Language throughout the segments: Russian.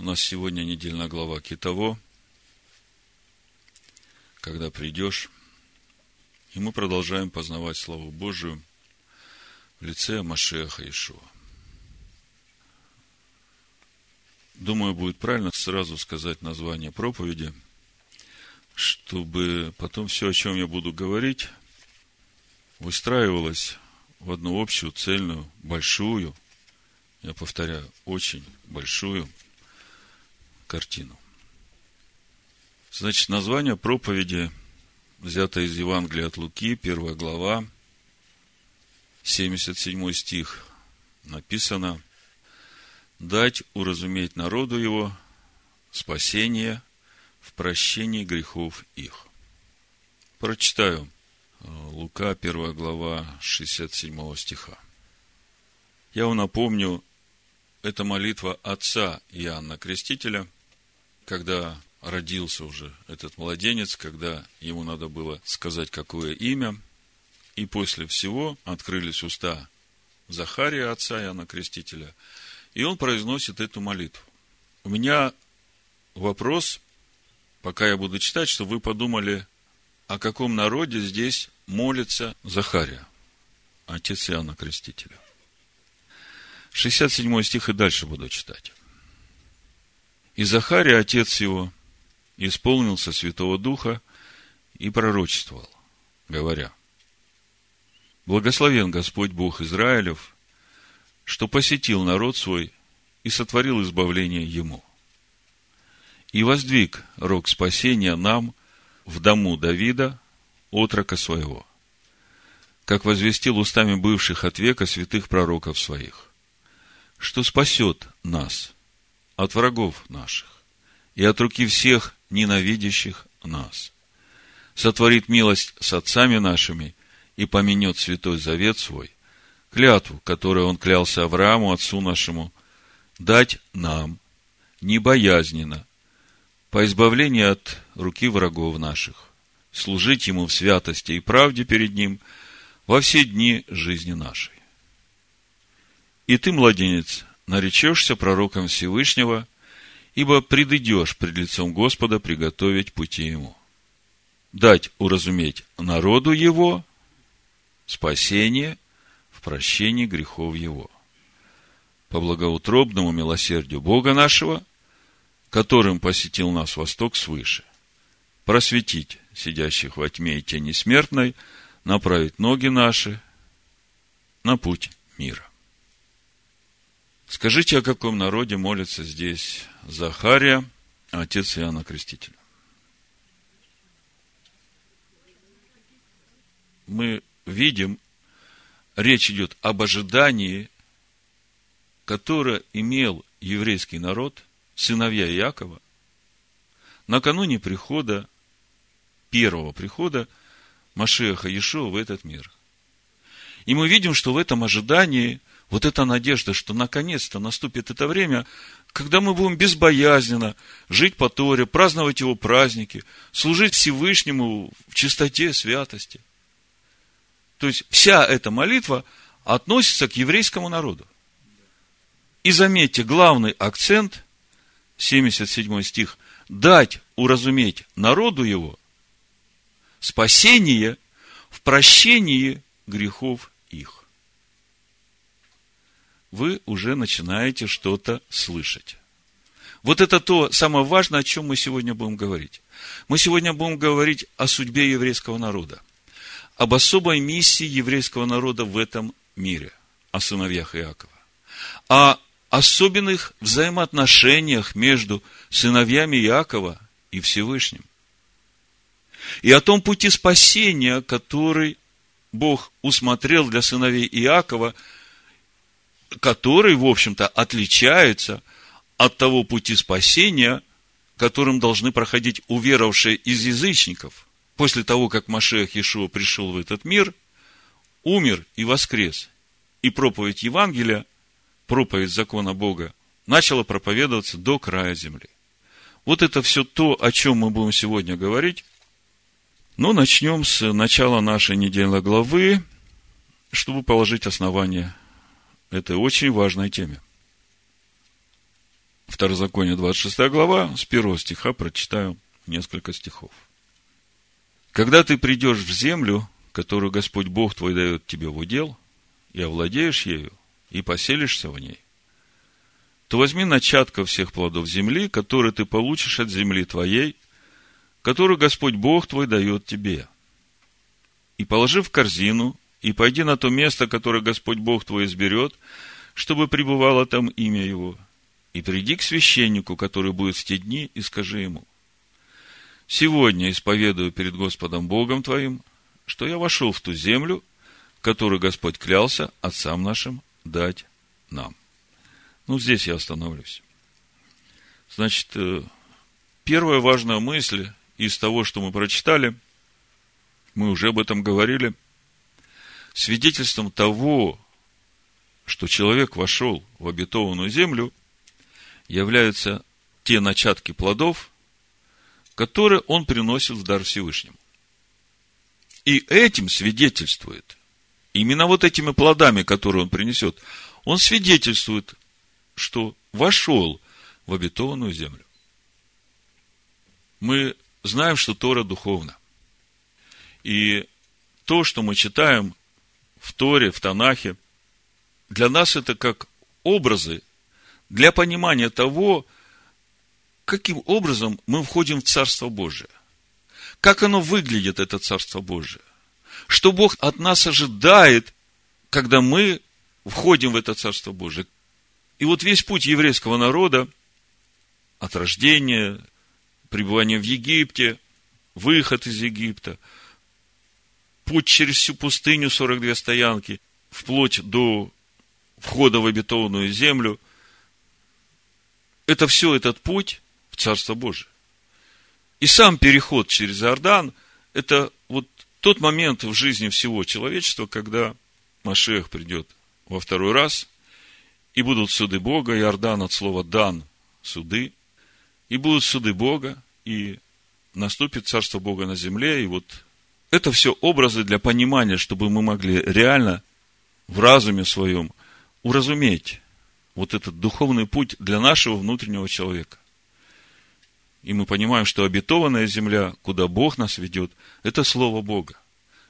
У нас сегодня недельная глава Китово. Когда придешь, и мы продолжаем познавать славу Божию в лице Машеха Ишуа. Думаю, будет правильно сразу сказать название проповеди, чтобы потом все, о чем я буду говорить, выстраивалось в одну общую, цельную, большую, я повторяю, очень большую картину. Значит, название проповеди взято из Евангелия от Луки, первая глава, 77 стих. Написано – дать уразуметь народу его спасение в прощении грехов их. Прочитаю э, Лука, 1 глава, 67 стиха. Я вам напомню, это молитва отца Иоанна Крестителя, когда родился уже этот младенец, когда ему надо было сказать, какое имя, и после всего открылись уста Захария, отца Иоанна Крестителя – и он произносит эту молитву. У меня вопрос, пока я буду читать, чтобы вы подумали, о каком народе здесь молится Захария, отец Иоанна Крестителя. 67 стих и дальше буду читать. И Захария, отец его, исполнился Святого Духа и пророчествовал, говоря, Благословен Господь Бог Израилев – что посетил народ свой и сотворил избавление ему. И воздвиг рог спасения нам в дому Давида, отрока своего, как возвестил устами бывших от века святых пророков своих, что спасет нас от врагов наших и от руки всех ненавидящих нас, сотворит милость с отцами нашими и поменет святой завет свой, клятву, которую он клялся Аврааму, отцу нашему, дать нам, не боязненно, по избавлению от руки врагов наших, служить ему в святости и правде перед ним во все дни жизни нашей. И ты, младенец, наречешься пророком Всевышнего, ибо предыдешь пред лицом Господа приготовить пути ему. Дать уразуметь народу его спасение – в прощении грехов его. По благоутробному милосердию Бога нашего, которым посетил нас Восток свыше, просветить сидящих во тьме и тени смертной, направить ноги наши на путь мира. Скажите, о каком народе молится здесь Захария, отец Иоанна Крестителя? Мы видим речь идет об ожидании, которое имел еврейский народ, сыновья Якова, накануне прихода, первого прихода Машеха Иешуа в этот мир. И мы видим, что в этом ожидании вот эта надежда, что наконец-то наступит это время, когда мы будем безбоязненно жить по Торе, праздновать его праздники, служить Всевышнему в чистоте, святости. То есть вся эта молитва относится к еврейскому народу. И заметьте, главный акцент, 77 стих, дать уразуметь народу его спасение в прощении грехов их. Вы уже начинаете что-то слышать. Вот это то самое важное, о чем мы сегодня будем говорить. Мы сегодня будем говорить о судьбе еврейского народа об особой миссии еврейского народа в этом мире, о сыновьях Иакова, о особенных взаимоотношениях между сыновьями Иакова и Всевышним, и о том пути спасения, который Бог усмотрел для сыновей Иакова, который, в общем-то, отличается от того пути спасения, которым должны проходить уверовавшие из язычников – после того, как Машех Иешуа пришел в этот мир, умер и воскрес. И проповедь Евангелия, проповедь закона Бога, начала проповедоваться до края земли. Вот это все то, о чем мы будем сегодня говорить. Но начнем с начала нашей недельной главы, чтобы положить основание этой очень важной теме. Второзаконие, 26 глава, с первого стиха прочитаю несколько стихов. Когда ты придешь в землю, которую Господь Бог твой дает тебе в удел, и овладеешь ею, и поселишься в ней, то возьми начатка всех плодов земли, которые ты получишь от земли твоей, которую Господь Бог твой дает тебе. И положи в корзину, и пойди на то место, которое Господь Бог твой изберет, чтобы пребывало там имя Его. И приди к священнику, который будет в те дни, и скажи ему, «Сегодня исповедую перед Господом Богом твоим, что я вошел в ту землю, которую Господь клялся отцам нашим дать нам». Ну, здесь я остановлюсь. Значит, э, первая важная мысль из того, что мы прочитали, мы уже об этом говорили, свидетельством того, что человек вошел в обетованную землю, являются те начатки плодов, которые он приносит в дар Всевышнему. И этим свидетельствует, именно вот этими плодами, которые он принесет, он свидетельствует, что вошел в обетованную землю. Мы знаем, что Тора духовна. И то, что мы читаем в Торе, в Танахе, для нас это как образы для понимания того, каким образом мы входим в Царство Божие. Как оно выглядит, это Царство Божие. Что Бог от нас ожидает, когда мы входим в это Царство Божие. И вот весь путь еврейского народа от рождения, пребывания в Египте, выход из Египта, путь через всю пустыню, 42 стоянки, вплоть до входа в обетованную землю. Это все этот путь в Царство Божие. И сам переход через Иордан – это вот тот момент в жизни всего человечества, когда Машех придет во второй раз, и будут суды Бога, Иордан от слова «дан» – суды, и будут суды Бога, и наступит Царство Бога на земле, и вот это все образы для понимания, чтобы мы могли реально в разуме своем уразуметь вот этот духовный путь для нашего внутреннего человека. И мы понимаем, что обетованная земля, куда Бог нас ведет, это Слово Бога.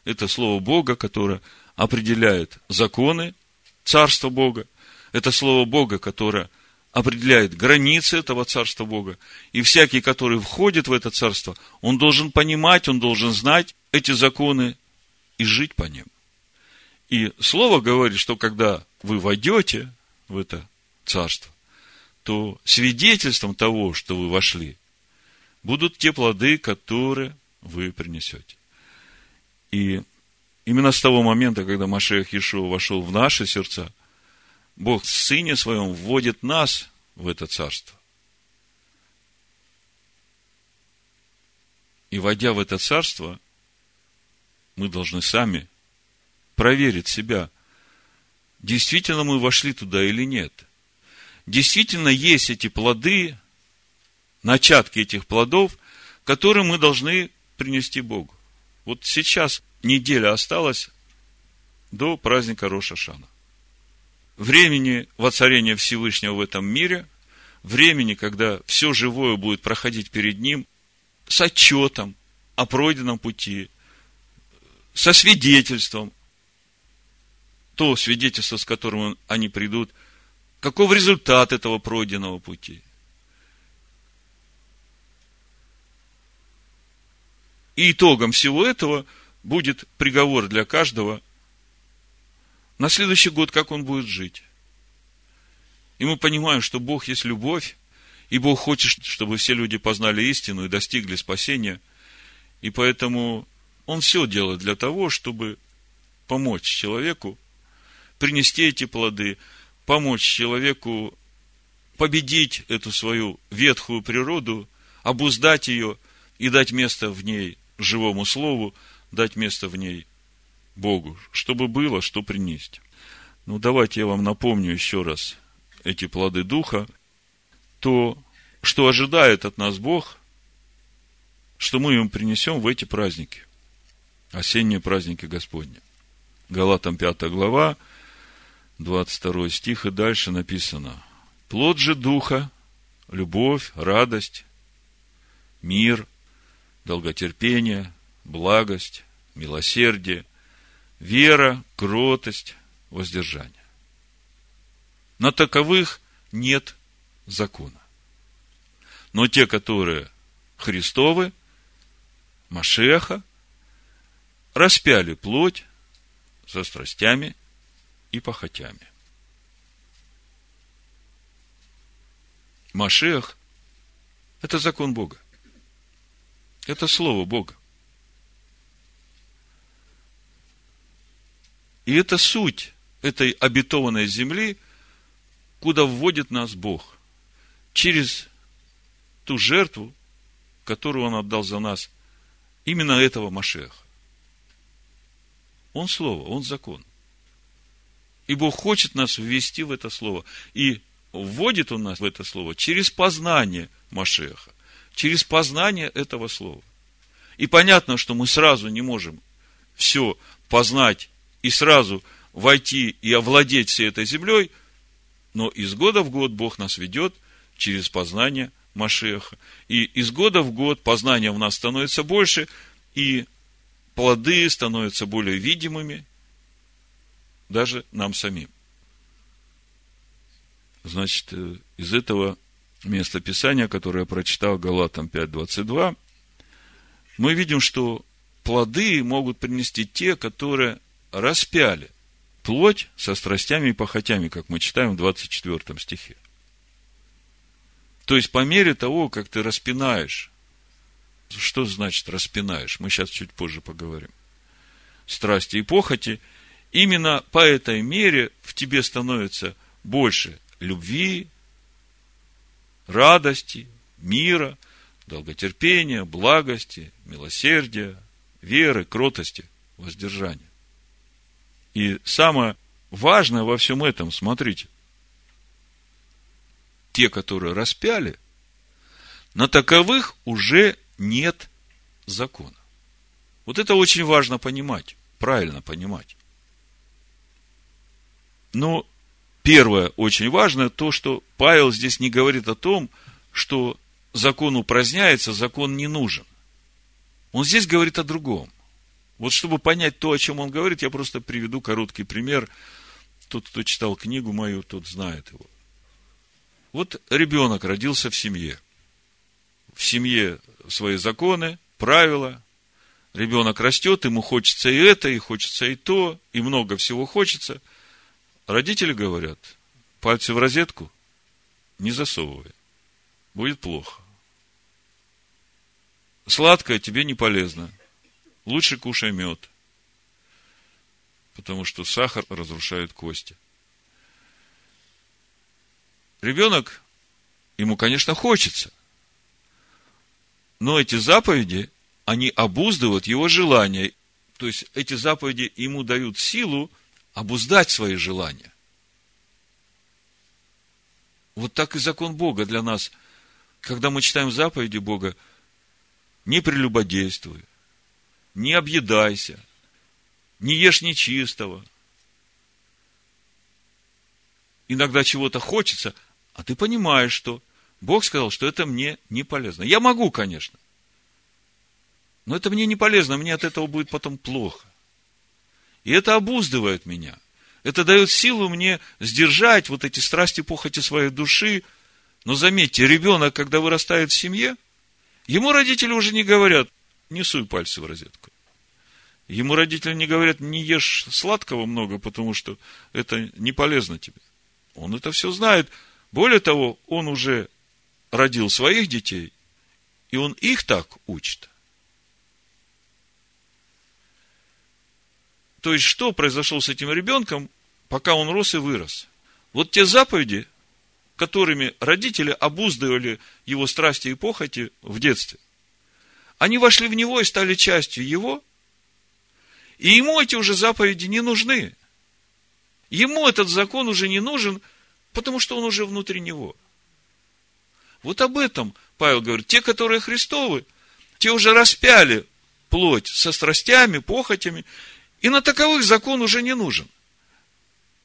Это Слово Бога, которое определяет законы Царства Бога. Это Слово Бога, которое определяет границы этого Царства Бога. И всякий, который входит в это Царство, он должен понимать, он должен знать эти законы и жить по ним. И Слово говорит, что когда вы войдете в это Царство, то свидетельством того, что вы вошли, будут те плоды, которые вы принесете. И именно с того момента, когда Машех Иешуа вошел в наши сердца, Бог в Сыне Своем вводит нас в это царство. И войдя в это царство, мы должны сами проверить себя, действительно мы вошли туда или нет. Действительно есть эти плоды, начатки этих плодов, которые мы должны принести Богу. Вот сейчас неделя осталась до праздника Роша Шана времени воцарения Всевышнего в этом мире, времени, когда все живое будет проходить перед ним с отчетом о пройденном пути, со свидетельством, то свидетельство, с которым они придут, каков результат этого пройденного пути. И итогом всего этого будет приговор для каждого на следующий год, как он будет жить. И мы понимаем, что Бог есть любовь, и Бог хочет, чтобы все люди познали истину и достигли спасения. И поэтому Он все делает для того, чтобы помочь человеку принести эти плоды, помочь человеку победить эту свою ветхую природу, обуздать ее и дать место в ней живому слову, дать место в ней Богу, чтобы было, что принести. Ну, давайте я вам напомню еще раз эти плоды Духа, то, что ожидает от нас Бог, что мы им принесем в эти праздники, осенние праздники Господни. Галатам 5 глава, 22 стих и дальше написано. Плод же Духа любовь, радость, мир, долготерпение, благость, милосердие, вера, кротость, воздержание. На таковых нет закона. Но те, которые Христовы, Машеха, распяли плоть со страстями и похотями. Машех – это закон Бога. Это Слово Бога. И это суть этой обетованной земли, куда вводит нас Бог. Через ту жертву, которую Он отдал за нас, именно этого Машеха. Он Слово, Он закон. И Бог хочет нас ввести в это Слово. И вводит Он нас в это Слово через познание Машеха, через познание этого Слова. И понятно, что мы сразу не можем все познать и сразу войти и овладеть всей этой землей, но из года в год Бог нас ведет через познание Машеха. И из года в год познание в нас становится больше, и плоды становятся более видимыми даже нам самим. Значит, э, из этого места Писания, которое я прочитал Галатам 5.22, мы видим, что плоды могут принести те, которые распяли плоть со страстями и похотями, как мы читаем в 24 стихе. То есть, по мере того, как ты распинаешь, что значит распинаешь, мы сейчас чуть позже поговорим, страсти и похоти, именно по этой мере в тебе становится больше любви, радости, мира, долготерпения, благости, милосердия, веры, кротости, воздержания. И самое важное во всем этом, смотрите, те, которые распяли, на таковых уже нет закона. Вот это очень важно понимать, правильно понимать. Но первое, очень важное, то, что Павел здесь не говорит о том, что закон упраздняется, закон не нужен. Он здесь говорит о другом. Вот чтобы понять то, о чем он говорит, я просто приведу короткий пример. Тот, кто читал книгу мою, тот знает его. Вот ребенок родился в семье. В семье свои законы, правила. Ребенок растет, ему хочется и это, и хочется и то, и много всего хочется. Родители говорят, пальцы в розетку не засовывай. Будет плохо. Сладкое тебе не полезно. Лучше кушай мед, потому что сахар разрушает кости. Ребенок, ему, конечно, хочется, но эти заповеди, они обуздывают его желания. То есть, эти заповеди ему дают силу обуздать свои желания. Вот так и закон Бога для нас. Когда мы читаем заповеди Бога, не прелюбодействуй, не объедайся, не ешь нечистого. Иногда чего-то хочется, а ты понимаешь, что Бог сказал, что это мне не полезно. Я могу, конечно. Но это мне не полезно, мне от этого будет потом плохо. И это обуздывает меня. Это дает силу мне сдержать вот эти страсти, похоти своей души. Но заметьте, ребенок, когда вырастает в семье, ему родители уже не говорят, не суй пальцы в розетку. Ему родители не говорят, не ешь сладкого много, потому что это не полезно тебе. Он это все знает. Более того, он уже родил своих детей, и он их так учит. То есть, что произошло с этим ребенком, пока он рос и вырос? Вот те заповеди, которыми родители обуздывали его страсти и похоти в детстве, они вошли в него и стали частью его, и ему эти уже заповеди не нужны. Ему этот закон уже не нужен, потому что он уже внутри него. Вот об этом Павел говорит. Те, которые Христовы, те уже распяли плоть со страстями, похотями, и на таковых закон уже не нужен.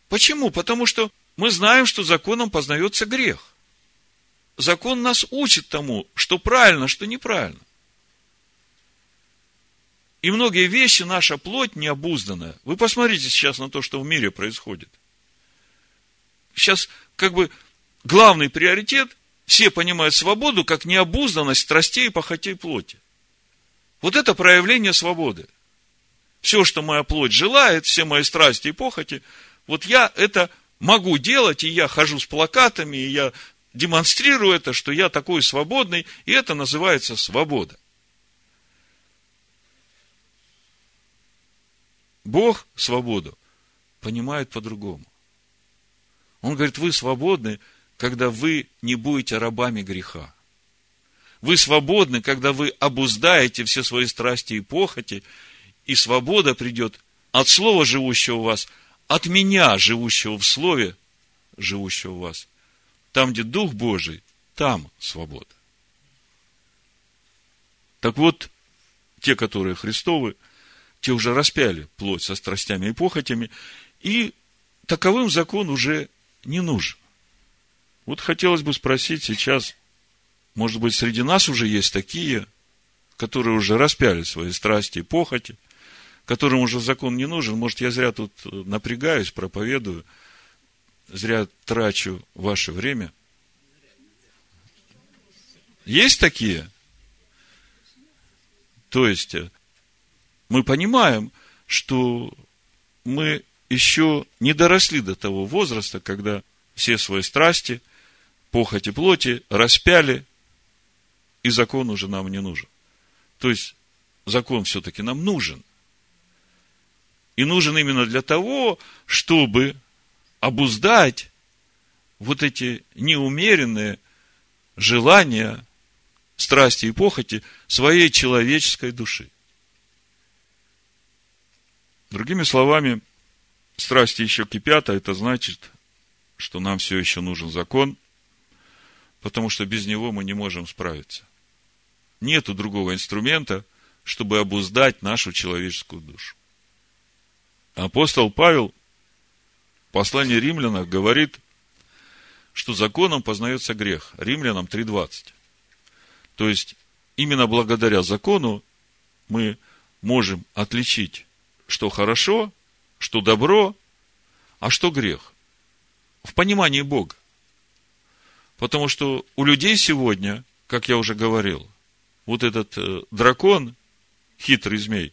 Почему? Потому что мы знаем, что законом познается грех. закон нас учит тому, что правильно, что неправильно. И многие вещи наша плоть необузданная. Вы посмотрите сейчас на то, что в мире происходит. Сейчас как бы главный приоритет, все понимают свободу как необузданность страстей и похотей плоти. Вот это проявление свободы. Все, что моя плоть желает, все мои страсти и похоти, вот я это могу делать, и я хожу с плакатами, и я демонстрирую это, что я такой свободный, и это называется свобода. Бог свободу понимает по-другому. Он говорит, вы свободны, когда вы не будете рабами греха. Вы свободны, когда вы обуздаете все свои страсти и похоти, и свобода придет от слова, живущего в вас, от меня, живущего в слове, живущего в вас. Там, где Дух Божий, там свобода. Так вот, те, которые Христовы, те уже распяли плоть со страстями и похотями, и таковым закон уже не нужен. Вот хотелось бы спросить сейчас, может быть, среди нас уже есть такие, которые уже распяли свои страсти и похоти, которым уже закон не нужен. Может, я зря тут напрягаюсь, проповедую, зря трачу ваше время. Есть такие? То есть, мы понимаем, что мы еще не доросли до того возраста, когда все свои страсти, похоти плоти распяли, и закон уже нам не нужен. То есть, закон все-таки нам нужен. И нужен именно для того, чтобы обуздать вот эти неумеренные желания, страсти и похоти своей человеческой души. Другими словами, страсти еще кипят, а это значит, что нам все еще нужен закон, потому что без него мы не можем справиться. Нету другого инструмента, чтобы обуздать нашу человеческую душу. Апостол Павел в послании римлянам говорит, что законом познается грех. Римлянам 3.20. То есть, именно благодаря закону мы можем отличить что хорошо, что добро, а что грех. В понимании Бога. Потому что у людей сегодня, как я уже говорил, вот этот э, дракон, хитрый змей,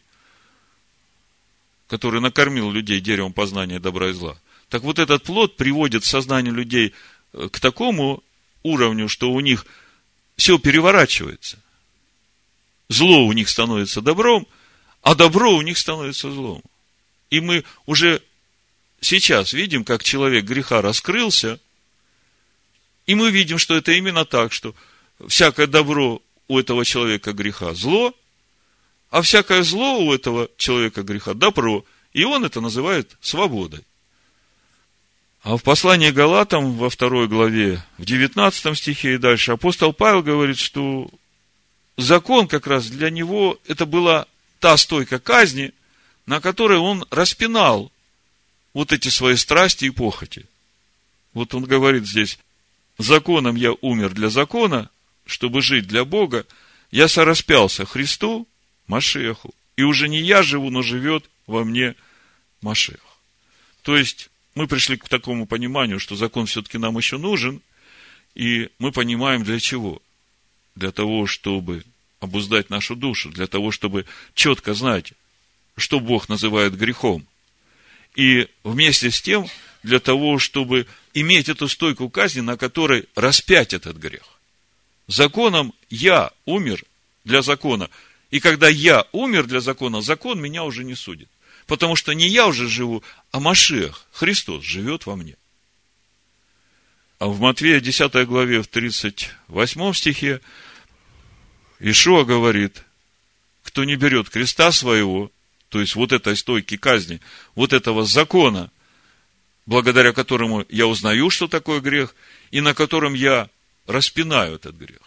который накормил людей деревом познания добра и зла, так вот этот плод приводит сознание людей э, к такому уровню, что у них все переворачивается. Зло у них становится добром – а добро у них становится злом. И мы уже сейчас видим, как человек греха раскрылся, и мы видим, что это именно так, что всякое добро у этого человека греха зло, а всякое зло у этого человека греха добро, и он это называет свободой. А в послании Галатам во второй главе, в 19 стихе и дальше, апостол Павел говорит, что закон как раз для него это была та стойка казни, на которой он распинал вот эти свои страсти и похоти. Вот он говорит здесь, законом я умер для закона, чтобы жить для Бога, я сораспялся Христу, Машеху, и уже не я живу, но живет во мне Машех. То есть, мы пришли к такому пониманию, что закон все-таки нам еще нужен, и мы понимаем для чего. Для того, чтобы обуздать нашу душу, для того, чтобы четко знать, что Бог называет грехом. И вместе с тем, для того, чтобы иметь эту стойку казни, на которой распять этот грех. Законом я умер для закона. И когда я умер для закона, закон меня уже не судит. Потому что не я уже живу, а Машех, Христос, живет во мне. А в Матвея 10 главе, в 38 стихе, Ишуа говорит, кто не берет креста своего, то есть вот этой стойки казни, вот этого закона, благодаря которому я узнаю, что такое грех, и на котором я распинаю этот грех.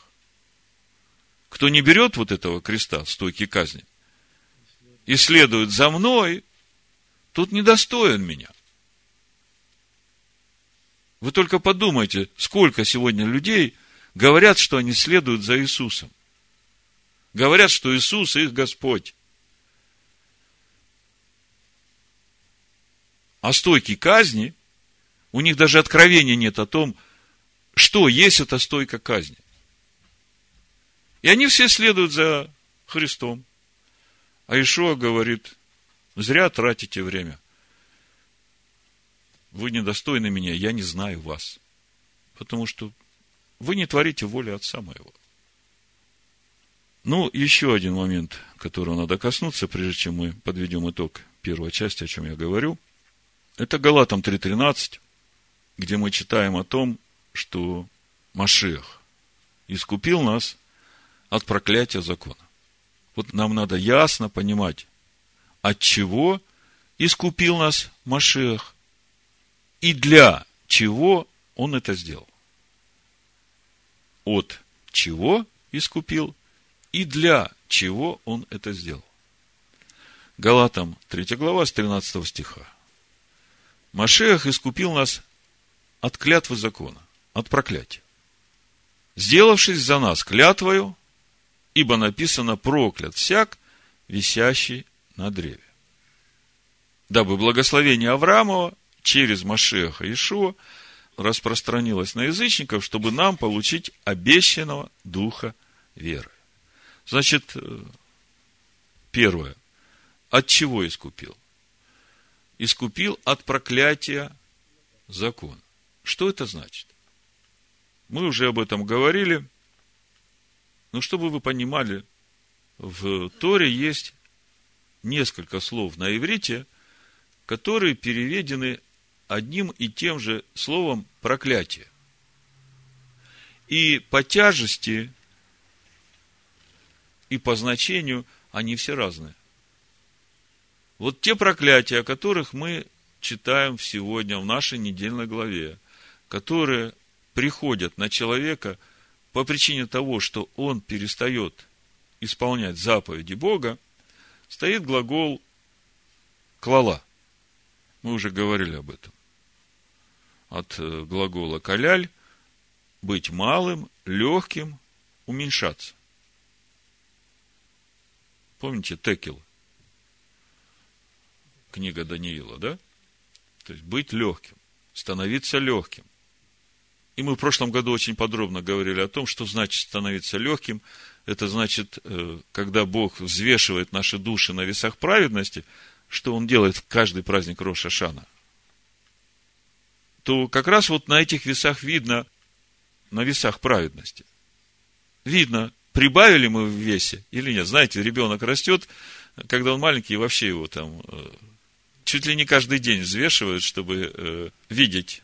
Кто не берет вот этого креста, стойки казни, и следует за мной, тот недостоин меня. Вы только подумайте, сколько сегодня людей говорят, что они следуют за Иисусом. Говорят, что Иисус их Господь. А стойки казни, у них даже откровения нет о том, что есть эта стойка казни. И они все следуют за Христом. А Ишуа говорит, зря тратите время. Вы недостойны меня, я не знаю вас. Потому что вы не творите воли Отца моего. Ну, еще один момент, которого надо коснуться, прежде чем мы подведем итог первой части, о чем я говорю. Это Галатам 3.13, где мы читаем о том, что Машех искупил нас от проклятия закона. Вот нам надо ясно понимать, от чего искупил нас Машех и для чего он это сделал. От чего искупил и для чего он это сделал. Галатам 3 глава с 13 стиха. Машех искупил нас от клятвы закона, от проклятия. Сделавшись за нас клятвою, ибо написано проклят всяк, висящий на древе. Дабы благословение Авраамова через Машеха Ишуа распространилось на язычников, чтобы нам получить обещанного духа веры. Значит, э, первое. От чего искупил? Искупил от проклятия закон. Что это значит? Мы уже об этом говорили. Но чтобы вы понимали, в Торе есть несколько слов на иврите, которые переведены одним и тем же словом проклятие. И по тяжести, и по значению они все разные. Вот те проклятия, о которых мы читаем сегодня в нашей недельной главе, которые приходят на человека – по причине того, что он перестает исполнять заповеди Бога, стоит глагол клала. Мы уже говорили об этом. От э, глагола каляль быть малым, легким, уменьшаться. Помните текил? Книга Даниила, да? То есть быть легким, становиться легким. И мы в прошлом году очень подробно говорили о том, что значит становиться легким. Это значит, э, когда Бог взвешивает наши души на весах праведности, что Он делает в каждый праздник Роша Шана, то как раз вот на этих весах видно, на весах праведности, видно, прибавили мы в весе или нет. Знаете, ребенок растет, когда он маленький, вообще его там э, чуть ли не каждый день взвешивают, чтобы э, видеть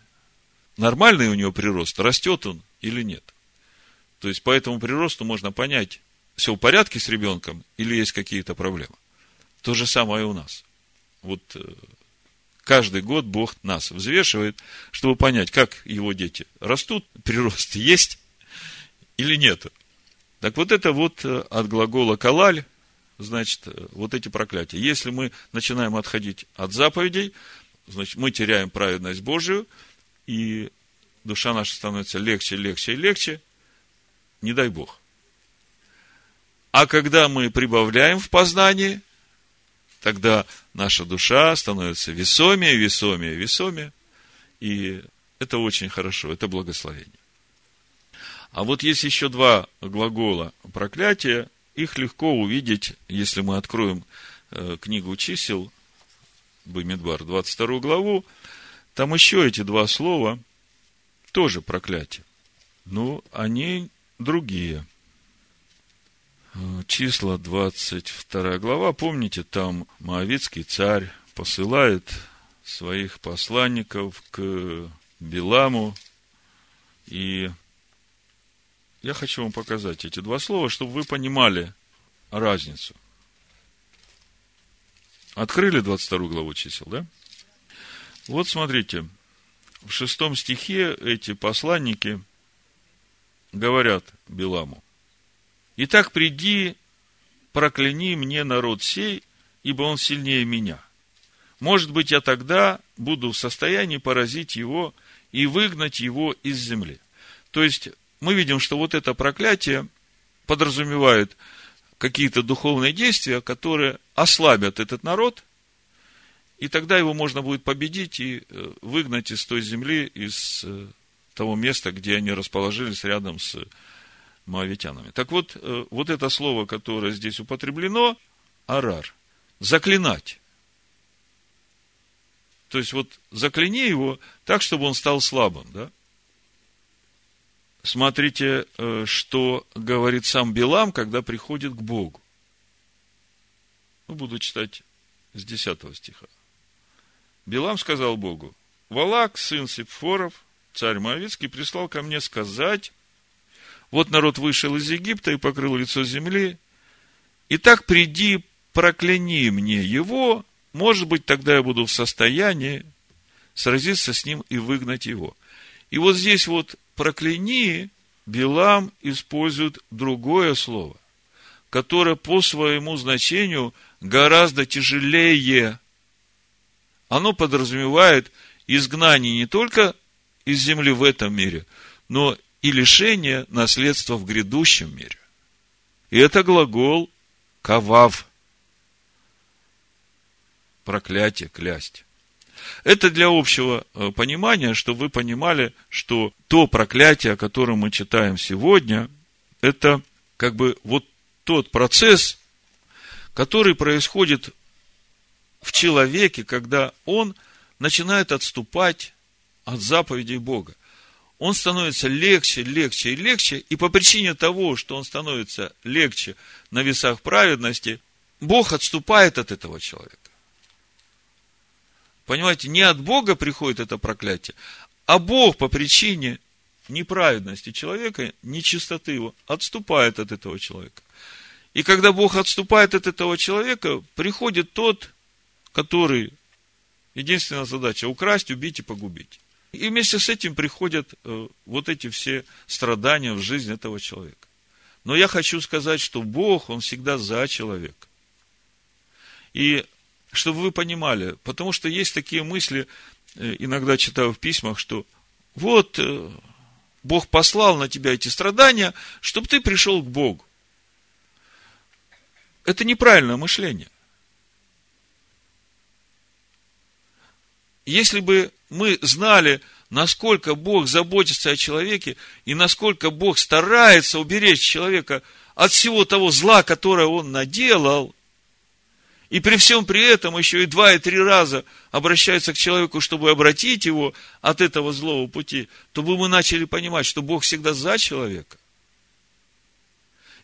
нормальный у него прирост, растет он или нет. То есть, по этому приросту можно понять, все в порядке с ребенком или есть какие-то проблемы. То же самое и у нас. Вот э, каждый год Бог нас взвешивает, чтобы понять, как его дети растут, прирост есть или нет. Так вот это вот э, от глагола калаль, значит, э, вот эти проклятия. Если мы начинаем отходить от заповедей, значит, мы теряем праведность Божию – и душа наша становится легче, легче и легче, не дай Бог. А когда мы прибавляем в познании, тогда наша душа становится весомее, весомее, весомее, и это очень хорошо, это благословение. А вот есть еще два глагола проклятия, их легко увидеть, если мы откроем э, книгу чисел, Бамидбар, 22 главу, там еще эти два слова тоже проклятие. Ну, они другие. Числа 22 глава, помните, там Моавицкий царь посылает своих посланников к Биламу. И я хочу вам показать эти два слова, чтобы вы понимали разницу. Открыли 22 главу чисел, да? Вот смотрите, в шестом стихе эти посланники говорят Биламу. «Итак, приди, прокляни мне народ сей, ибо он сильнее меня. Может быть, я тогда буду в состоянии поразить его и выгнать его из земли». То есть, мы видим, что вот это проклятие подразумевает какие-то духовные действия, которые ослабят этот народ, и тогда его можно будет победить и э, выгнать из той земли, из э, того места, где они расположились рядом с моавитянами. Так вот, э, вот это слово, которое здесь употреблено, арар, заклинать. То есть, вот закляни его так, чтобы он стал слабым, да? Смотрите, э, что говорит сам Билам, когда приходит к Богу. Ну, буду читать с 10 стиха. Билам сказал Богу, Валак, сын Сипфоров, царь Моавицкий, прислал ко мне сказать, вот народ вышел из Египта и покрыл лицо земли, и так приди, прокляни мне его, может быть, тогда я буду в состоянии сразиться с ним и выгнать его. И вот здесь вот прокляни, Билам использует другое слово, которое по своему значению гораздо тяжелее. Оно подразумевает изгнание не только из земли в этом мире, но и лишение наследства в грядущем мире. И это глагол кавав. Проклятие, клясть. Это для общего э, понимания, чтобы вы понимали, что то проклятие, о котором мы читаем сегодня, это как бы вот тот процесс, который происходит в человеке, когда он начинает отступать от заповедей Бога. Он становится легче, легче и легче, и по причине того, что он становится легче на весах праведности, Бог отступает от этого человека. Понимаете, не от Бога приходит это проклятие, а Бог по причине неправедности человека, нечистоты его, отступает от этого человека. И когда Бог отступает от этого человека, приходит тот, который единственная задача украсть, убить и погубить. И вместе с этим приходят э, вот эти все страдания в жизнь этого человека. Но я хочу сказать, что Бог, Он всегда за человека. И чтобы вы понимали, потому что есть такие мысли, э, иногда читаю в письмах, что вот э, Бог послал на тебя эти страдания, чтобы ты пришел к Богу. Это неправильное мышление. Если бы мы знали, насколько Бог заботится о человеке и насколько Бог старается уберечь человека от всего того зла, которое он наделал, и при всем при этом еще и два, и три раза обращается к человеку, чтобы обратить его от этого злого пути, то бы мы начали понимать, что Бог всегда за человека.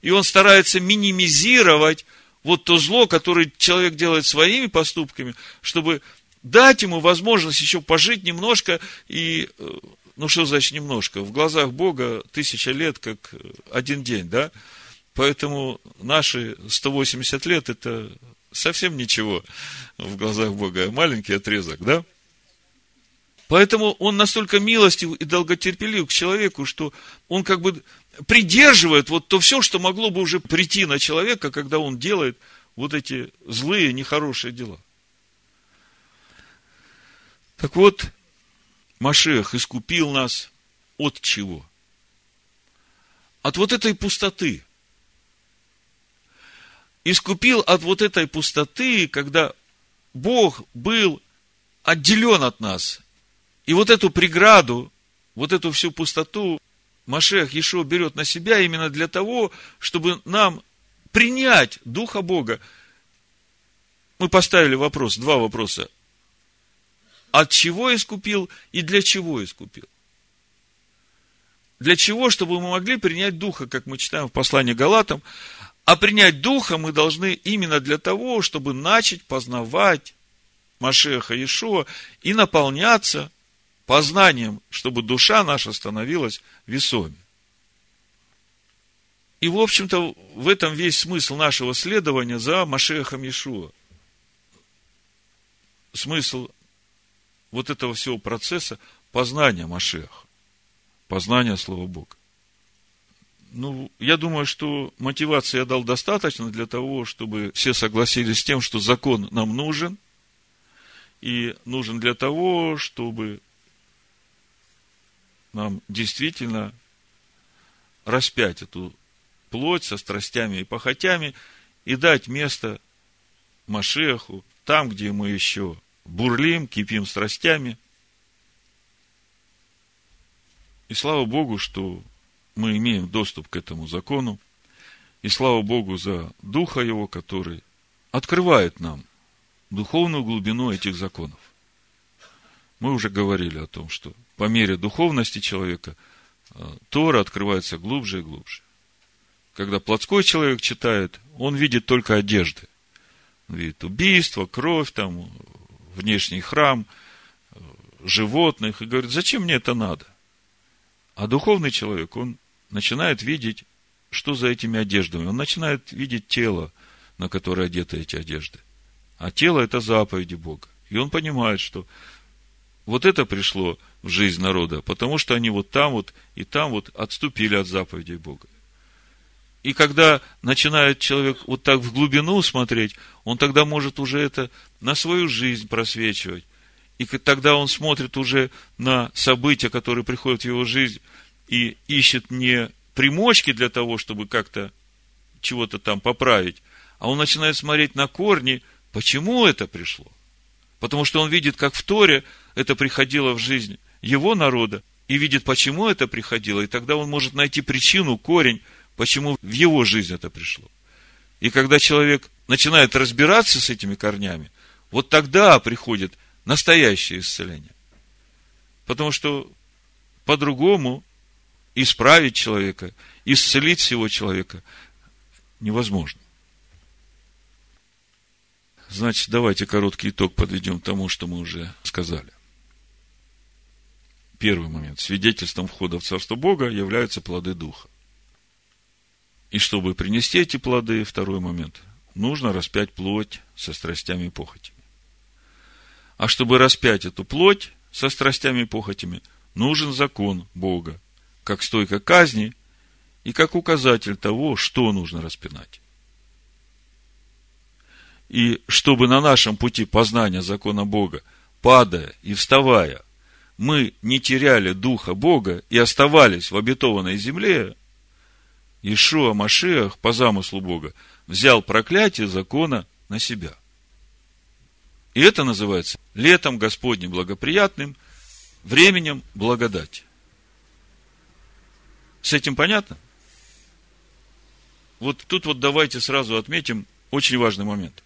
И он старается минимизировать вот то зло, которое человек делает своими поступками, чтобы дать ему возможность еще пожить немножко и, э, ну что значит немножко, в глазах Бога тысяча лет, как один день, да? Поэтому наши 180 лет – это совсем ничего в глазах Бога, маленький отрезок, да? Поэтому он настолько милостив и долготерпелив к человеку, что он как бы придерживает вот то все, что могло бы уже прийти на человека, когда он делает вот эти злые, нехорошие дела. Так вот, Машех искупил нас от чего? От вот этой пустоты – искупил от вот этой пустоты, когда Бог был отделен от нас. И вот эту преграду, вот эту всю пустоту Машех Ешо берет на себя именно для того, чтобы нам принять Духа Бога. Мы поставили вопрос, два вопроса. От чего искупил и для чего искупил? Для чего? Чтобы мы могли принять Духа, как мы читаем в послании Галатам, а принять Духа мы должны именно для того, чтобы начать познавать Машеха Иешуа и наполняться познанием, чтобы душа наша становилась весомее. И, в общем-то, в этом весь смысл нашего следования за Машехом Иешуа. Смысл вот этого всего процесса познания Машеха, познания Слова Бога. Ну, я думаю, что мотивации я дал достаточно для того, чтобы все согласились с тем, что закон нам нужен, и нужен для того, чтобы нам действительно распять эту плоть со страстями и похотями и дать место Машеху, там, где мы еще бурлим, кипим страстями. И слава Богу, что мы имеем доступ к этому закону. И слава Богу за Духа Его, который открывает нам духовную глубину этих законов. Мы уже говорили о том, что по мере духовности человека э, Тора открывается глубже и глубже. Когда плотской человек читает, он видит только одежды. Он видит убийство, кровь, там, внешний храм, э, животных, и говорит, зачем мне это надо? А духовный человек, он начинает видеть, что за этими одеждами. Он начинает видеть тело, на которое одеты эти одежды. А тело – это заповеди Бога. И он понимает, что вот это пришло в жизнь народа, потому что они вот там вот и там вот отступили от заповедей Бога. И когда начинает человек вот так в глубину смотреть, он тогда может уже это на свою жизнь просвечивать. И тогда он смотрит уже на события, которые приходят в его жизнь, и ищет не примочки для того, чтобы как-то чего-то там поправить, а он начинает смотреть на корни, почему это пришло. Потому что он видит, как в Торе это приходило в жизнь его народа, и видит, почему это приходило, и тогда он может найти причину, корень, почему в его жизнь это пришло. И когда человек начинает разбираться с этими корнями, вот тогда приходит настоящее исцеление. Потому что по-другому исправить человека, исцелить всего человека невозможно. Значит, давайте короткий итог подведем тому, что мы уже сказали. Первый момент. Свидетельством входа в Царство Бога являются плоды Духа. И чтобы принести эти плоды, второй момент, нужно распять плоть со страстями и похотями. А чтобы распять эту плоть со страстями и похотями, нужен закон Бога, как стойка казни и как указатель того, что нужно распинать. И чтобы на нашем пути познания закона Бога, падая и вставая, мы не теряли Духа Бога и оставались в обетованной земле, Ишуа Машиах по замыслу Бога взял проклятие закона на себя. И это называется летом Господним благоприятным, временем благодати. С этим понятно? Вот тут вот давайте сразу отметим очень важный момент.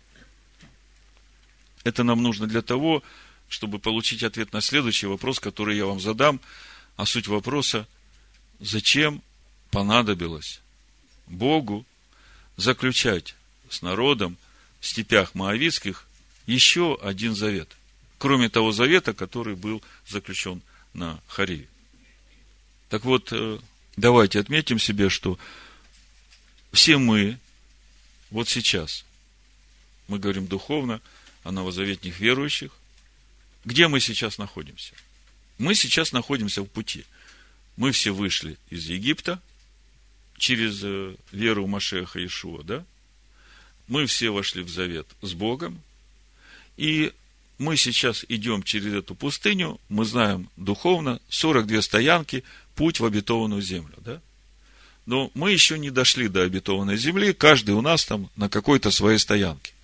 Это нам нужно для того, чтобы получить ответ на следующий вопрос, который я вам задам. А суть вопроса, зачем понадобилось Богу заключать с народом в степях Моавицких еще один завет, кроме того завета, который был заключен на Хариве. Так вот, э, давайте отметим себе, что все мы, вот сейчас, мы говорим духовно о новозаветних верующих, где мы сейчас находимся? Мы сейчас находимся в пути. Мы все вышли из Египта через э, веру Машеха Ишуа, да? Мы все вошли в завет с Богом, и мы сейчас идем через эту пустыню, мы знаем духовно, 42 стоянки, путь в обетованную землю, да? Но мы еще не дошли до обетованной земли, каждый у нас там на какой-то своей стоянке.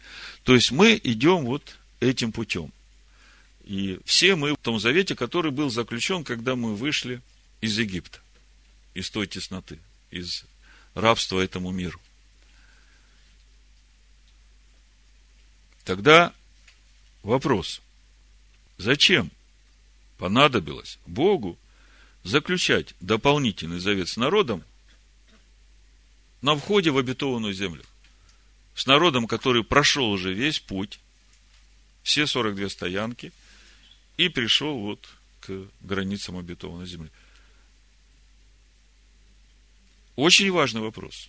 То есть мы идем вот этим путем. И все мы в том завете, который был заключен, когда мы вышли из Египта, из той тесноты, из рабства этому миру. Тогда вопрос, зачем понадобилось Богу заключать дополнительный завет с народом на входе в обетованную землю. С народом, который прошел уже весь путь, все 42 стоянки, и пришел вот к границам обетованной земли. Очень важный вопрос.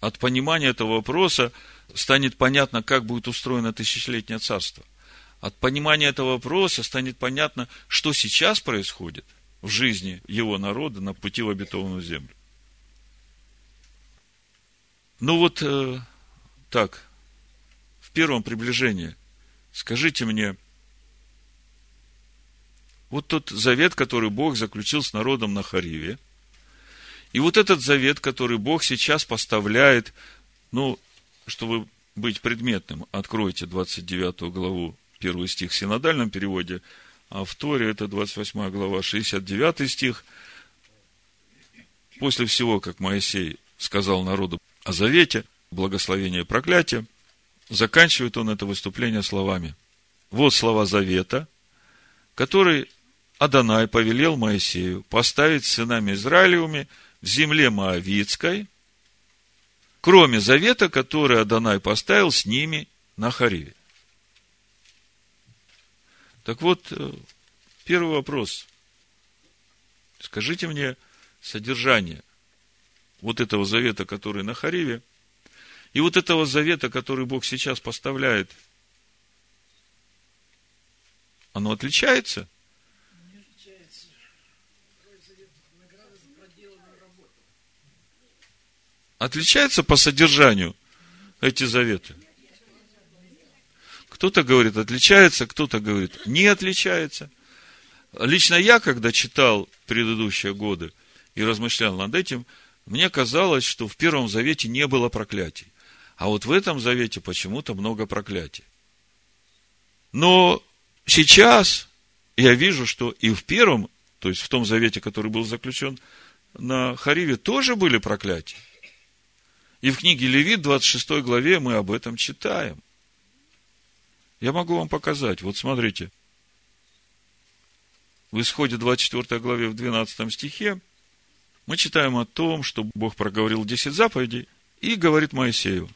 От понимания этого вопроса станет понятно, как будет устроено тысячелетнее царство – от понимания этого вопроса станет понятно, что сейчас происходит в жизни его народа на пути в обетованную землю. Ну вот э, так, в первом приближении, скажите мне, вот тот завет, который Бог заключил с народом на Хариве, И вот этот завет, который Бог сейчас поставляет, ну, чтобы быть предметным, откройте 29 главу, первый стих в синодальном переводе, а в Торе это 28 глава, 69 стих. После всего, как Моисей сказал народу о завете, благословение и проклятие, заканчивает он это выступление словами. Вот слова завета, который Адонай повелел Моисею поставить сынами Израилевыми в земле Моавицкой, кроме завета, который Адонай поставил с ними на Хариве. Так вот, э, первый вопрос. Скажите мне содержание вот этого завета, который на Хариве, и вот этого завета, который Бог сейчас поставляет, оно отличается? Отличается по содержанию эти заветы? Кто-то говорит, отличается, кто-то говорит, не отличается. Лично я, когда читал предыдущие годы и размышлял над этим, мне казалось, что в Первом Завете не было проклятий. А вот в этом Завете почему-то много проклятий. Но сейчас я вижу, что и в Первом, то есть в том Завете, который был заключен на Хариве, тоже были проклятия. И в книге Левит, 26 главе, мы об этом читаем. Я могу вам показать. Вот смотрите. В исходе 24 главе в 12 стихе мы читаем о том, что Бог проговорил 10 заповедей и говорит Моисею.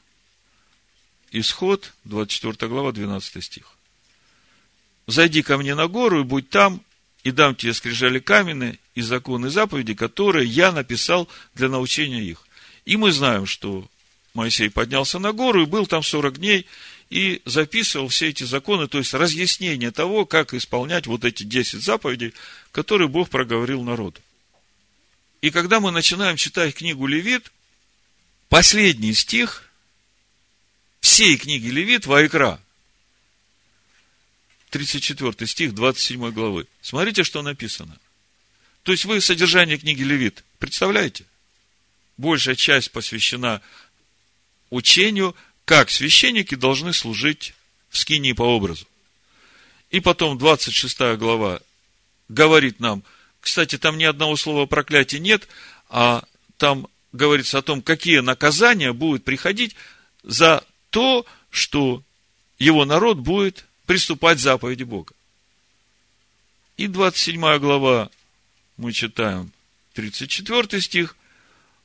Исход, 24 глава, 12 стих. «Зайди ко мне на гору и будь там, и дам тебе скрижали каменные и законы заповеди, которые я написал для научения их». И мы знаем, что Моисей поднялся на гору и был там 40 дней, и записывал все эти законы, то есть разъяснение того, как исполнять вот эти 10 заповедей, которые Бог проговорил народу. И когда мы начинаем читать книгу Левит, последний стих всей книги Левит, Вайкра, 34 стих 27 главы. Смотрите, что написано. То есть вы содержание книги Левит представляете? Большая часть посвящена учению как священники должны служить в скинии по образу. И потом 26 глава говорит нам, кстати, там ни одного слова проклятия нет, а там говорится о том, какие наказания будут приходить за то, что его народ будет приступать к заповеди Бога. И 27 глава мы читаем 34 стих.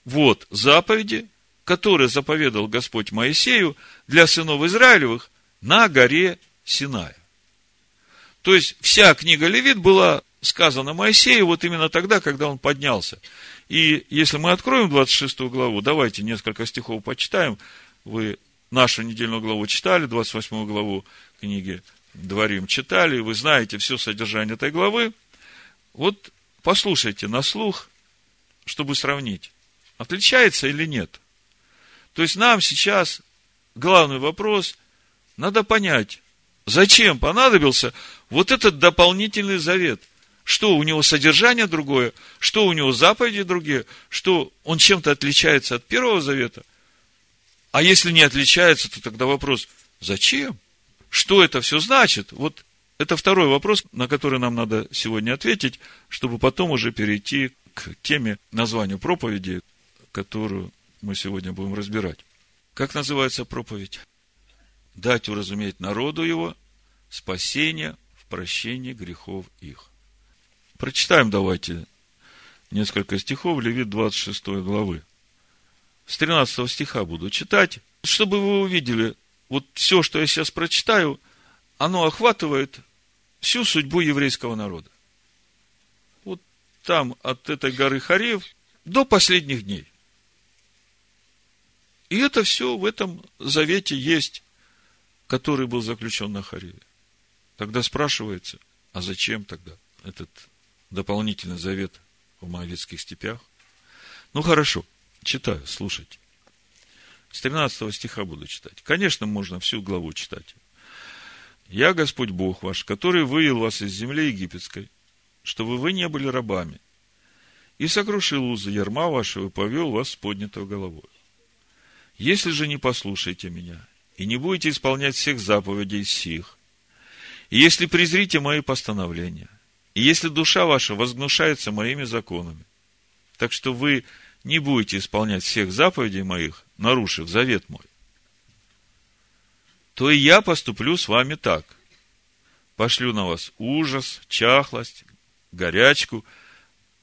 Вот заповеди, которые заповедал Господь Моисею для сынов Израилевых на горе Синая. То есть, вся книга Левит была сказана Моисею вот именно тогда, когда он поднялся. И если мы откроем 26 главу, давайте несколько стихов почитаем. Вы нашу недельную главу читали, 28 главу книги Дворим читали, вы знаете все содержание этой главы. Вот послушайте на слух, чтобы сравнить, отличается или нет – то есть нам сейчас главный вопрос, надо понять, зачем понадобился вот этот дополнительный завет. Что у него содержание другое, что у него заповеди другие, что он чем-то отличается от первого завета. А если не отличается, то тогда вопрос, зачем? Что это все значит? Вот это второй вопрос, на который нам надо сегодня ответить, чтобы потом уже перейти к теме названию проповеди, которую мы сегодня будем разбирать. Как называется проповедь? Дать уразуметь народу его спасение в прощении грехов их. Прочитаем давайте несколько стихов Левит 26 главы. С 13 стиха буду читать, чтобы вы увидели, вот все, что я сейчас прочитаю, оно охватывает всю судьбу еврейского народа. Вот там, от этой горы Харев до последних дней – и это все в этом завете есть, который был заключен на Хариве. Тогда спрашивается, а зачем тогда этот дополнительный завет в Моавитских степях? Ну, хорошо, читаю, слушайте. С 13 стиха буду читать. Конечно, можно всю главу читать. «Я Господь Бог ваш, который вывел вас из земли египетской, чтобы вы не были рабами, и сокрушил узы ярма вашего и повел вас с поднятой головой. Если же не послушаете меня и не будете исполнять всех заповедей сих, и если презрите мои постановления, и если душа ваша возгнушается моими законами, так что вы не будете исполнять всех заповедей моих, нарушив завет мой, то и я поступлю с вами так. Пошлю на вас ужас, чахлость, горячку,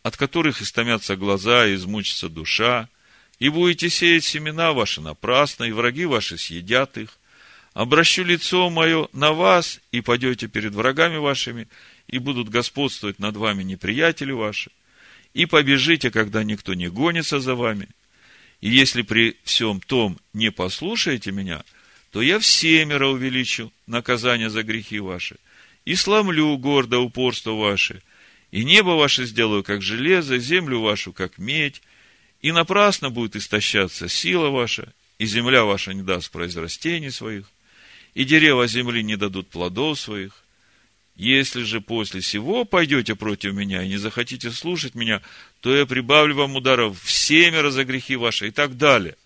от которых истомятся глаза и измучится душа, и будете сеять семена ваши напрасно, и враги ваши съедят их. Обращу лицо мое на вас, и пойдете перед врагами вашими, и будут господствовать над вами неприятели ваши, и побежите, когда никто не гонится за вами. И если при всем том не послушаете меня, то я всемеро увеличу наказание за грехи ваши, и сломлю гордо упорство ваше, и небо ваше сделаю, как железо, землю вашу, как медь, и напрасно будет истощаться сила ваша, и земля ваша не даст произрастений своих, и дерева земли не дадут плодов своих. Если же после сего пойдете против меня и не захотите слушать меня, то я прибавлю вам ударов всемеро за грехи ваши и так далее.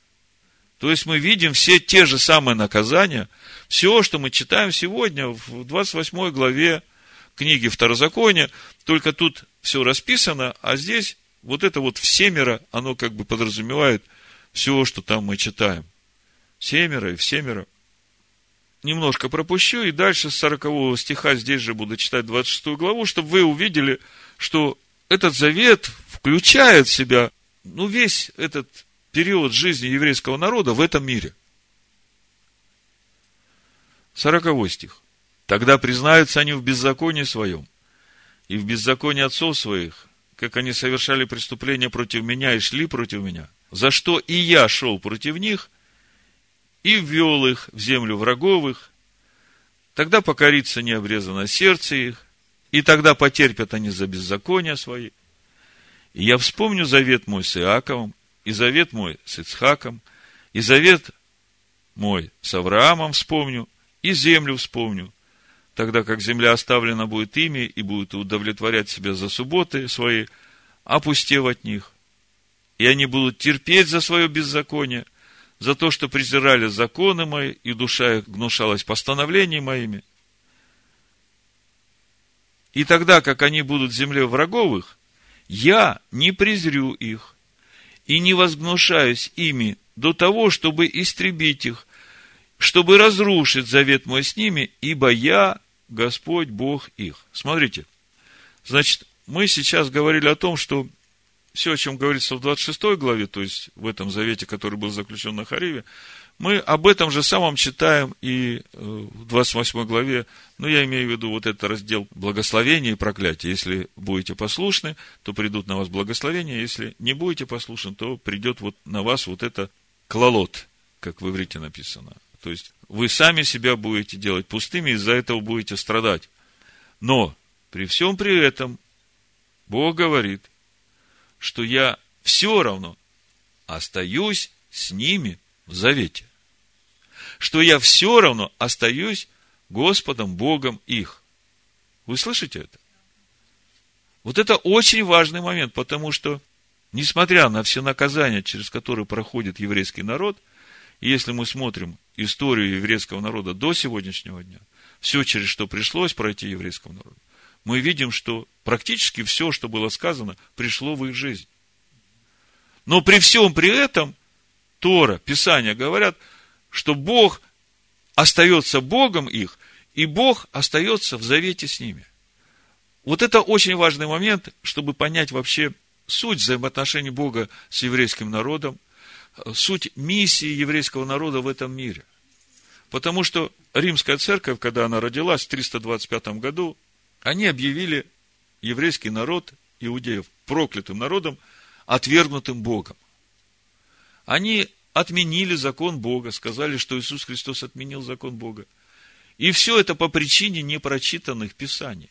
То есть мы видим все те же самые наказания, все, что мы читаем сегодня в 28 главе книги Второзакония, только тут все расписано, а здесь вот это вот всемеро, оно как бы подразумевает все, что там мы читаем. Семеро и всемеро. Немножко пропущу, и дальше с 40 стиха здесь же буду читать 26 главу, чтобы вы увидели, что этот завет включает в себя, ну, весь этот период жизни еврейского народа в этом мире. 40 стих. Тогда признаются они в беззаконии своем и в беззаконии отцов своих, как они совершали преступления против меня и шли против меня, за что и я шел против них и ввел их в землю враговых, тогда покорится необрезанное сердце их, и тогда потерпят они за беззакония свои. И я вспомню завет мой с Иаковом и завет мой с Ицхаком, и завет мой с Авраамом вспомню, и землю вспомню, тогда как земля оставлена будет ими и будет удовлетворять себя за субботы свои, опустев от них. И они будут терпеть за свое беззаконие, за то, что презирали законы мои, и душа их гнушалась постановлениями моими. И тогда, как они будут в земле враговых, я не презрю их, и не возгнушаюсь ими до того, чтобы истребить их, чтобы разрушить завет мой с ними, ибо я Господь Бог их. Смотрите, значит, мы сейчас говорили о том, что все, о чем говорится в 26 главе, то есть в этом завете, который был заключен на Хариве, мы об этом же самом читаем и э, в 28 главе, ну, я имею в виду вот этот раздел благословения и проклятия. Если будете послушны, то придут на вас благословения, если не будете послушны, то придет вот на вас вот это клалот, как в иврите написано. То есть, вы сами себя будете делать пустыми, из-за этого будете страдать. Но, при всем при этом, Бог говорит, что я все равно остаюсь с ними в завете что я все равно остаюсь Господом Богом их. Вы слышите это? Вот это очень важный момент, потому что, несмотря на все наказания, через которые проходит еврейский народ, если мы смотрим историю еврейского народа до сегодняшнего дня, все, через что пришлось пройти еврейскому народу, мы видим, что практически все, что было сказано, пришло в их жизнь. Но при всем при этом Тора, Писание говорят – что Бог остается Богом их, и Бог остается в завете с ними. Вот это очень важный момент, чтобы понять вообще суть взаимоотношений Бога с еврейским народом, суть миссии еврейского народа в этом мире. Потому что римская церковь, когда она родилась в 325 году, они объявили еврейский народ, иудеев, проклятым народом, отвергнутым Богом. Они отменили закон Бога, сказали, что Иисус Христос отменил закон Бога. И все это по причине непрочитанных Писаний.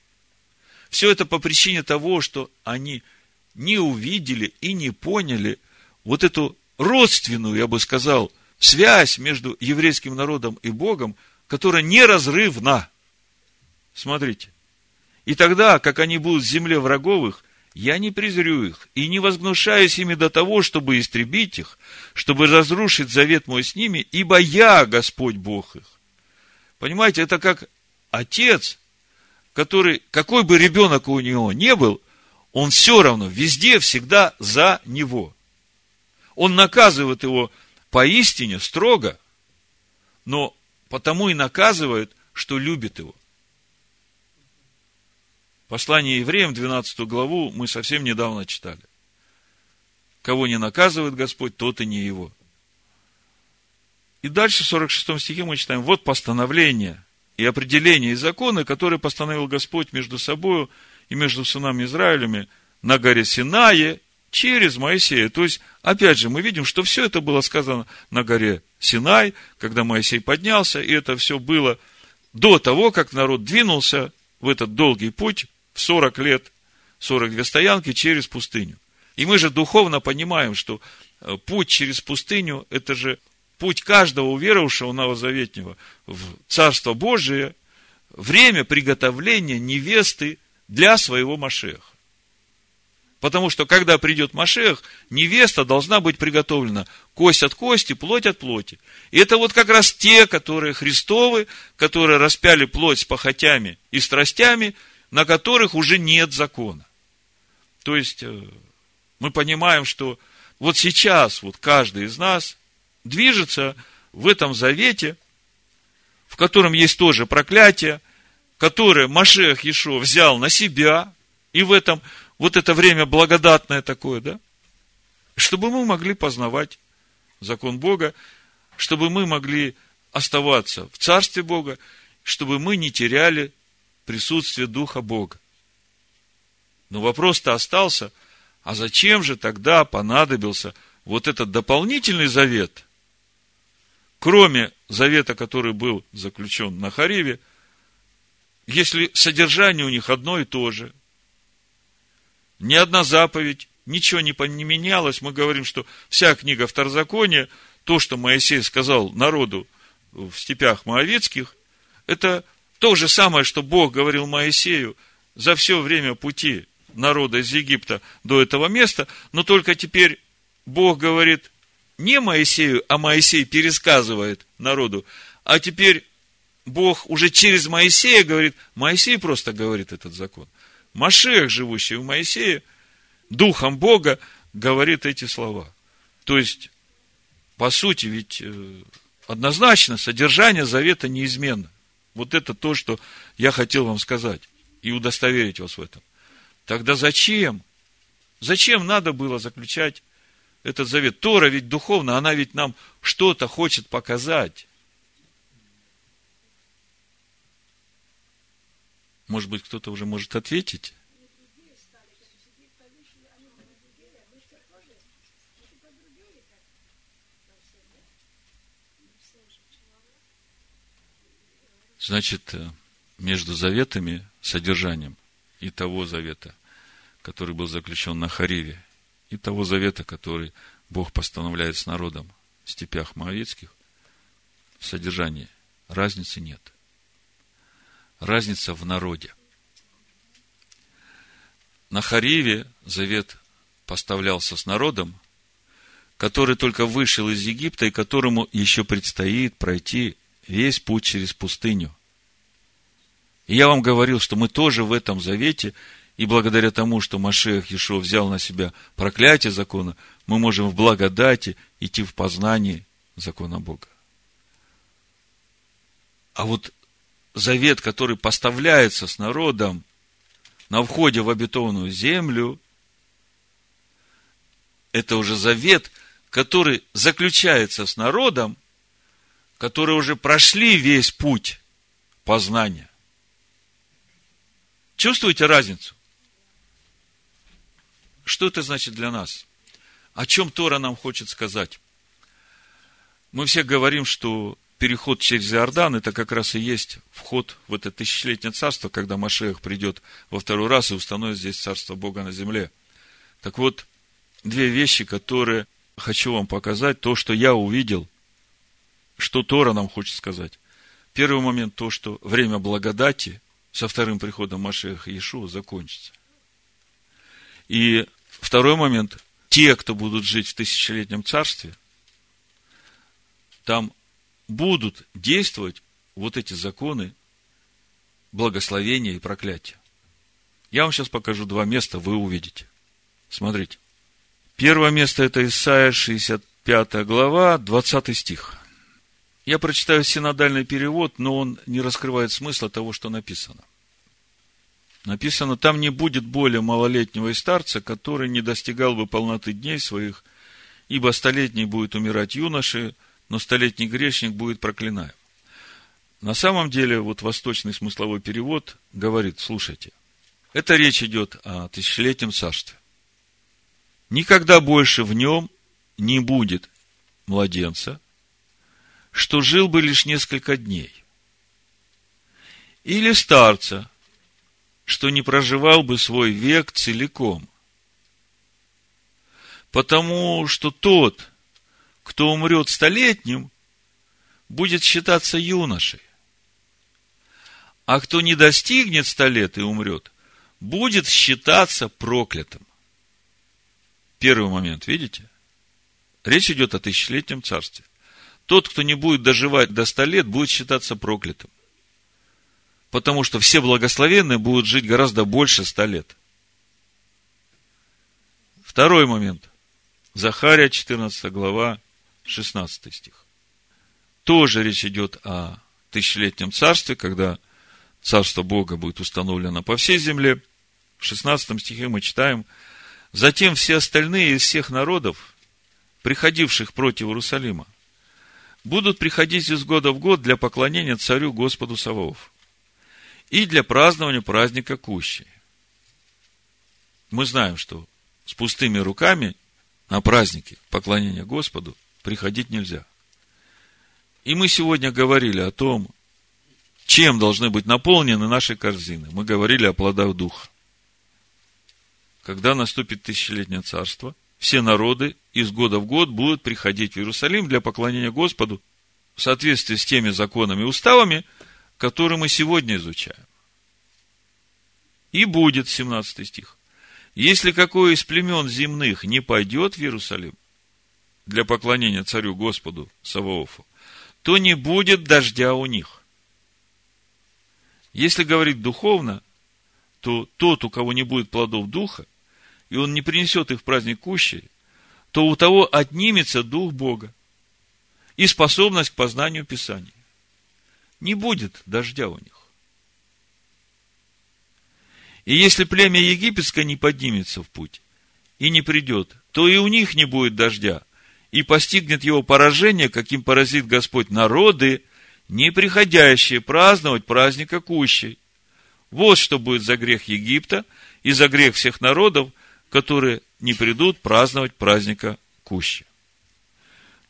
Все это по причине того, что они не увидели и не поняли вот эту родственную, я бы сказал, связь между еврейским народом и Богом, которая неразрывна. Смотрите. И тогда, как они будут в земле враговых, я не презрю их и не возгнушаюсь ими до того, чтобы истребить их, чтобы разрушить завет мой с ними, ибо я Господь Бог их. Понимаете, это как отец, который, какой бы ребенок у него не был, он все равно везде всегда за него. Он наказывает его поистине строго, но потому и наказывает, что любит его. Послание евреям, 12 главу, мы совсем недавно читали. Кого не наказывает Господь, тот и не его. И дальше в 46 стихе мы читаем, вот постановление и определение и законы, которые постановил Господь между собой и между сынами Израилями на горе Синае через Моисея. То есть, опять же, мы видим, что все это было сказано на горе Синай, когда Моисей поднялся, и это все было до того, как народ двинулся в этот долгий путь 40 лет, 42 стоянки через пустыню. И мы же духовно понимаем, что э, путь через пустыню – это же путь каждого уверовавшего новозаветнего в Царство Божие, время приготовления невесты для своего Машеха. Потому что, когда придет Машех, невеста должна быть приготовлена кость от кости, плоть от плоти. И это вот как раз те, которые Христовы, которые распяли плоть с похотями и страстями, на которых уже нет закона. То есть, э, мы понимаем, что вот сейчас вот каждый из нас движется в этом завете, в котором есть тоже проклятие, которое Машех Ешо взял на себя, и в этом вот это время благодатное такое, да, чтобы мы могли познавать закон Бога, чтобы мы могли оставаться в Царстве Бога, чтобы мы не теряли присутствие Духа Бога. Но вопрос-то остался, а зачем же тогда понадобился вот этот дополнительный завет, кроме завета, который был заключен на Хариве, если содержание у них одно и то же, ни одна заповедь, ничего не, не менялось, мы говорим, что вся книга Второзакония, то, что Моисей сказал народу в степях Моавецких, это то же самое, что Бог говорил Моисею за все время пути народа из Египта до этого места, но только теперь Бог говорит не Моисею, а Моисей пересказывает народу, а теперь Бог уже через Моисея говорит, Моисей просто говорит этот закон. Машех, живущий в Моисее, Духом Бога, говорит эти слова. То есть, по сути, ведь э, однозначно содержание завета неизменно. Вот это то, что я хотел вам сказать и удостоверить вас в этом. Тогда зачем? Зачем надо было заключать этот завет? Тора ведь духовно, она ведь нам что-то хочет показать. Может быть, кто-то уже может ответить? Значит, э, между заветами, содержанием и того завета, который был заключен на Хариве, и того завета, который Бог постановляет с народом в степях Моавецких, в содержании разницы нет. Разница в народе. На Хариве завет поставлялся с народом, который только вышел из Египта и которому еще предстоит пройти весь путь через пустыню. И я вам говорил, что мы тоже в этом завете, и благодаря тому, что Машех Ешо взял на себя проклятие закона, мы можем в благодати идти в познании закона Бога. А вот завет, который поставляется с народом на входе в обетованную землю, это уже завет, который заключается с народом, которые уже прошли весь путь познания. Чувствуете разницу? Что это значит для нас? О чем Тора нам хочет сказать? Мы все говорим, что переход через Иордан, это как раз и есть вход в это тысячелетнее царство, когда Машех придет во второй раз и установит здесь царство Бога на земле. Так вот, две вещи, которые хочу вам показать, то, что я увидел, что Тора нам хочет сказать. Первый момент, то, что время благодати со вторым приходом Машеха Иешуа закончится. И второй момент. Те, кто будут жить в тысячелетнем царстве, там будут действовать вот эти законы благословения и проклятия. Я вам сейчас покажу два места, вы увидите. Смотрите. Первое место это Исайя 65 глава, 20 стих. Я прочитаю синодальный перевод, но он не раскрывает смысла того, что написано. Написано, там не будет более малолетнего и старца, который не достигал бы полноты дней своих, ибо столетний будет умирать юноши, но столетний грешник будет проклинаем. На самом деле, вот восточный смысловой перевод говорит, слушайте, это речь идет о тысячелетнем царстве. Никогда больше в нем не будет младенца, что жил бы лишь несколько дней. Или старца, что не проживал бы свой век целиком. Потому что тот, кто умрет столетним, будет считаться юношей. А кто не достигнет ста лет и умрет, будет считаться проклятым. Первый момент, видите? Речь идет о тысячелетнем царстве. Тот, кто не будет доживать до ста лет, будет считаться проклятым. Потому что все благословенные будут жить гораздо больше ста лет. Второй момент. Захария, 14 глава, 16 стих. Тоже речь идет о тысячелетнем царстве, когда царство Бога будет установлено по всей земле. В 16 стихе мы читаем, «Затем все остальные из всех народов, приходивших против Иерусалима, будут приходить из года в год для поклонения царю Господу Саваоф и для празднования праздника Кущи. Мы знаем, что с пустыми руками на праздники поклонения Господу приходить нельзя. И мы сегодня говорили о том, чем должны быть наполнены наши корзины. Мы говорили о плодах Духа. Когда наступит тысячелетнее царство – все народы из года в год будут приходить в Иерусалим для поклонения Господу в соответствии с теми законами и уставами, которые мы сегодня изучаем. И будет, 17 стих, если какой из племен земных не пойдет в Иерусалим для поклонения царю Господу Саваофу, то не будет дождя у них. Если говорить духовно, то тот, у кого не будет плодов духа, и он не принесет их в праздник кущи, то у того отнимется Дух Бога и способность к познанию Писаний. Не будет дождя у них. И если племя египетское не поднимется в путь и не придет, то и у них не будет дождя, и постигнет его поражение, каким поразит Господь народы, не приходящие праздновать праздника Кущей. Вот что будет за грех Египта и за грех всех народов, которые не придут праздновать праздника Кущи.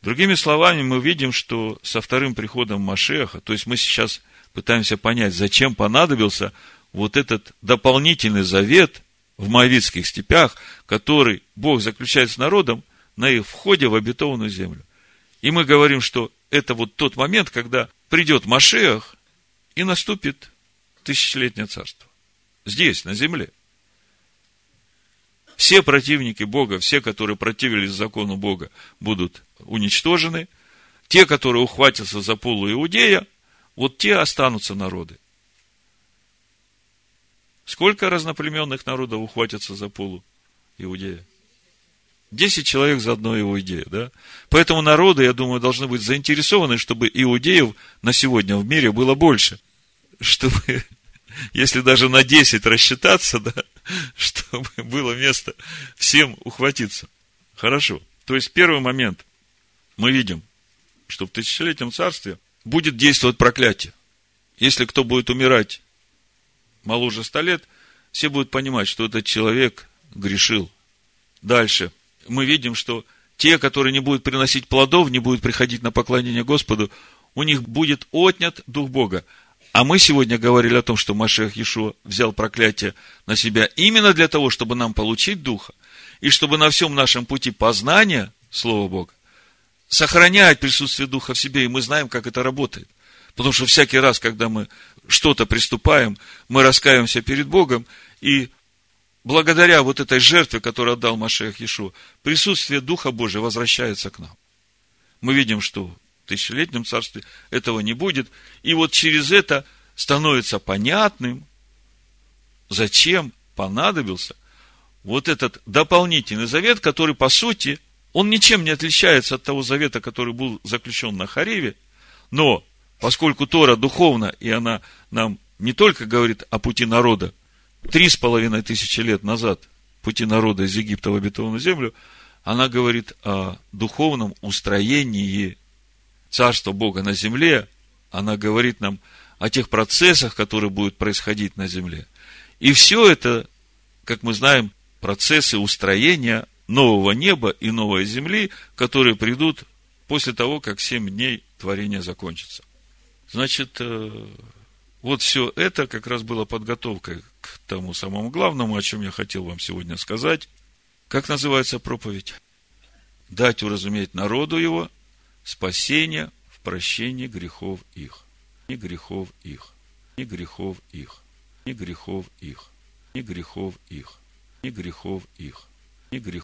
Другими словами, мы видим, что со вторым приходом Машеха, то есть мы сейчас пытаемся понять, зачем понадобился вот этот дополнительный завет в Моавитских степях, который Бог заключает с народом на их входе в обетованную землю. И мы говорим, что это вот тот момент, когда придет Машех и наступит тысячелетнее царство. Здесь, на земле. Все противники Бога, все, которые противились закону Бога, будут уничтожены. Те, которые ухватятся за полу Иудея, вот те останутся народы. Сколько разноплеменных народов ухватятся за полу Иудея? Десять человек за одно иудея, да? Поэтому народы, я думаю, должны быть заинтересованы, чтобы иудеев на сегодня в мире было больше. Чтобы, если даже на десять рассчитаться, да, чтобы было место всем ухватиться. Хорошо. То есть, первый момент. Мы видим, что в тысячелетнем царстве будет действовать проклятие. Если кто будет умирать моложе ста лет, все будут понимать, что этот человек грешил. Дальше. Мы видим, что те, которые не будут приносить плодов, не будут приходить на поклонение Господу, у них будет отнят Дух Бога. А мы сегодня говорили о том, что Машех Иешуа взял проклятие на себя именно для того, чтобы нам получить Духа, и чтобы на всем нашем пути познания Слова Бога сохранять присутствие Духа в себе, и мы знаем, как это работает. Потому что всякий раз, когда мы что-то приступаем, мы раскаиваемся перед Богом, и благодаря вот этой жертве, которую отдал Машех Иешуа, присутствие Духа Божия возвращается к нам. Мы видим, что в тысячелетнем царстве этого не будет. И вот через это становится понятным, зачем понадобился вот этот дополнительный завет, который, по сути, он ничем не отличается от того завета, который был заключен на Хариве, но поскольку Тора духовна, и она нам не только говорит о пути народа, три с половиной тысячи лет назад, пути народа из Египта в обетованную землю, она говорит о духовном устроении Царства Бога на земле, она говорит нам о тех процессах, которые будут происходить на земле. И все это, как мы знаем, процессы устроения нового неба и новой земли, которые придут после того, как семь дней творения закончится. Значит, э, вот все это как раз было подготовкой тому самому главному, о чем я хотел вам сегодня сказать. Как называется проповедь? Дать уразуметь народу его спасение в прощении грехов их. Не грехов их. Не грехов их. Не грехов их. Не грехов их. Не грехов их. Не грехов